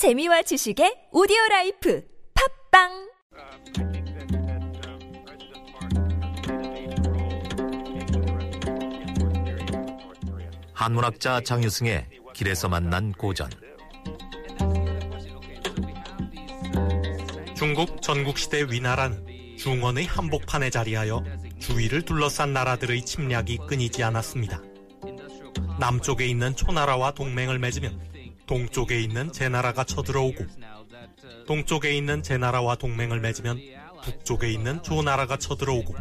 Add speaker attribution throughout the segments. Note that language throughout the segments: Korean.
Speaker 1: 재미와 지식의 오디오 라이프 팟빵
Speaker 2: 한문학자 장유승의 길에서 만난 고전
Speaker 3: 중국 전국시대 위나라는 중원의 한복판에 자리하여 주위를 둘러싼 나라들의 침략이 끊이지 않았습니다. 남쪽에 있는 초나라와 동맹을 맺으면 동쪽에 있는 제나라가 쳐들어오고 동쪽에 있는 제나라와 동맹을 맺으면 북쪽에 있는 조나라가 쳐들어오고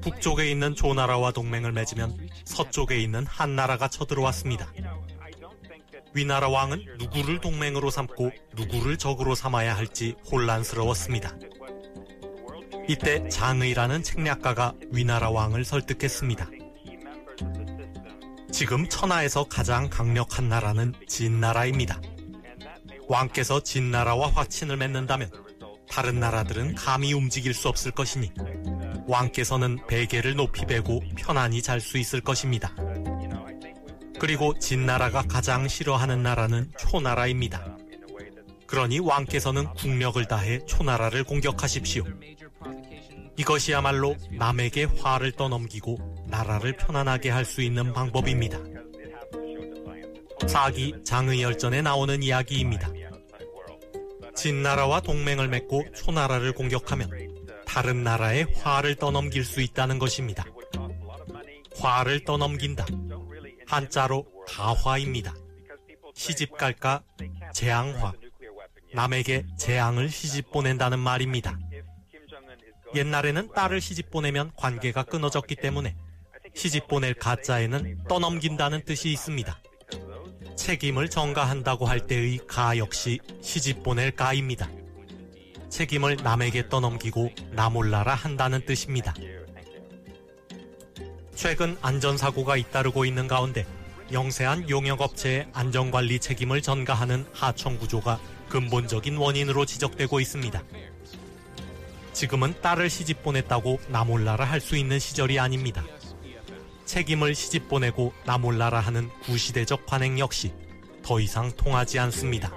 Speaker 3: 북쪽에 있는 조나라와 동맹을 맺으면 서쪽에 있는 한나라가 쳐들어왔습니다. 위나라 왕은 누구를 동맹으로 삼고 누구를 적으로 삼아야 할지 혼란스러웠습니다. 이때 장의라는 책략가가 위나라 왕을 설득했습니다. 지금 천하에서 가장 강력한 나라는 진나라입니다. 왕께서 진나라와 화친을 맺는다면 다른 나라들은 감히 움직일 수 없을 것이니 왕께서는 베개를 높이 베고 편안히 잘 수 있을 것입니다. 그리고 진나라가 가장 싫어하는 나라는 초나라입니다. 그러니 왕께서는 국력을 다해 초나라를 공격하십시오. 이것이야말로 남에게 화를 떠넘기고 나라를 편안하게 할 수 있는 방법입니다. 사기 장의 열전에 나오는 이야기입니다. 진나라와 동맹을 맺고 초나라를 공격하면 다른 나라에 화를 떠넘길 수 있다는 것입니다. 화를 떠넘긴다. 한자로 가화입니다. 시집 갈까 재앙화. 남에게 재앙을 시집 보낸다는 말입니다. 옛날에는 딸을 시집 보내면 관계가 끊어졌기 때문에 시집 보낼 가짜에는 떠넘긴다는 뜻이 있습니다. 책임을 전가한다고 할 때의 가 역시 시집 보낼 가입니다. 책임을 남에게 떠넘기고 나몰라라 한다는 뜻입니다. 최근 안전사고가 잇따르고 있는 가운데 영세한 용역업체의 안전관리 책임을 전가하는 하청구조가 근본적인 원인으로 지적되고 있습니다. 지금은 딸을 시집 보냈다고 나몰라라 할 수 있는 시절이 아닙니다. 책임을 시집 보내고 나몰라라 하는 구시대적 관행 역시 더 이상 통하지 않습니다.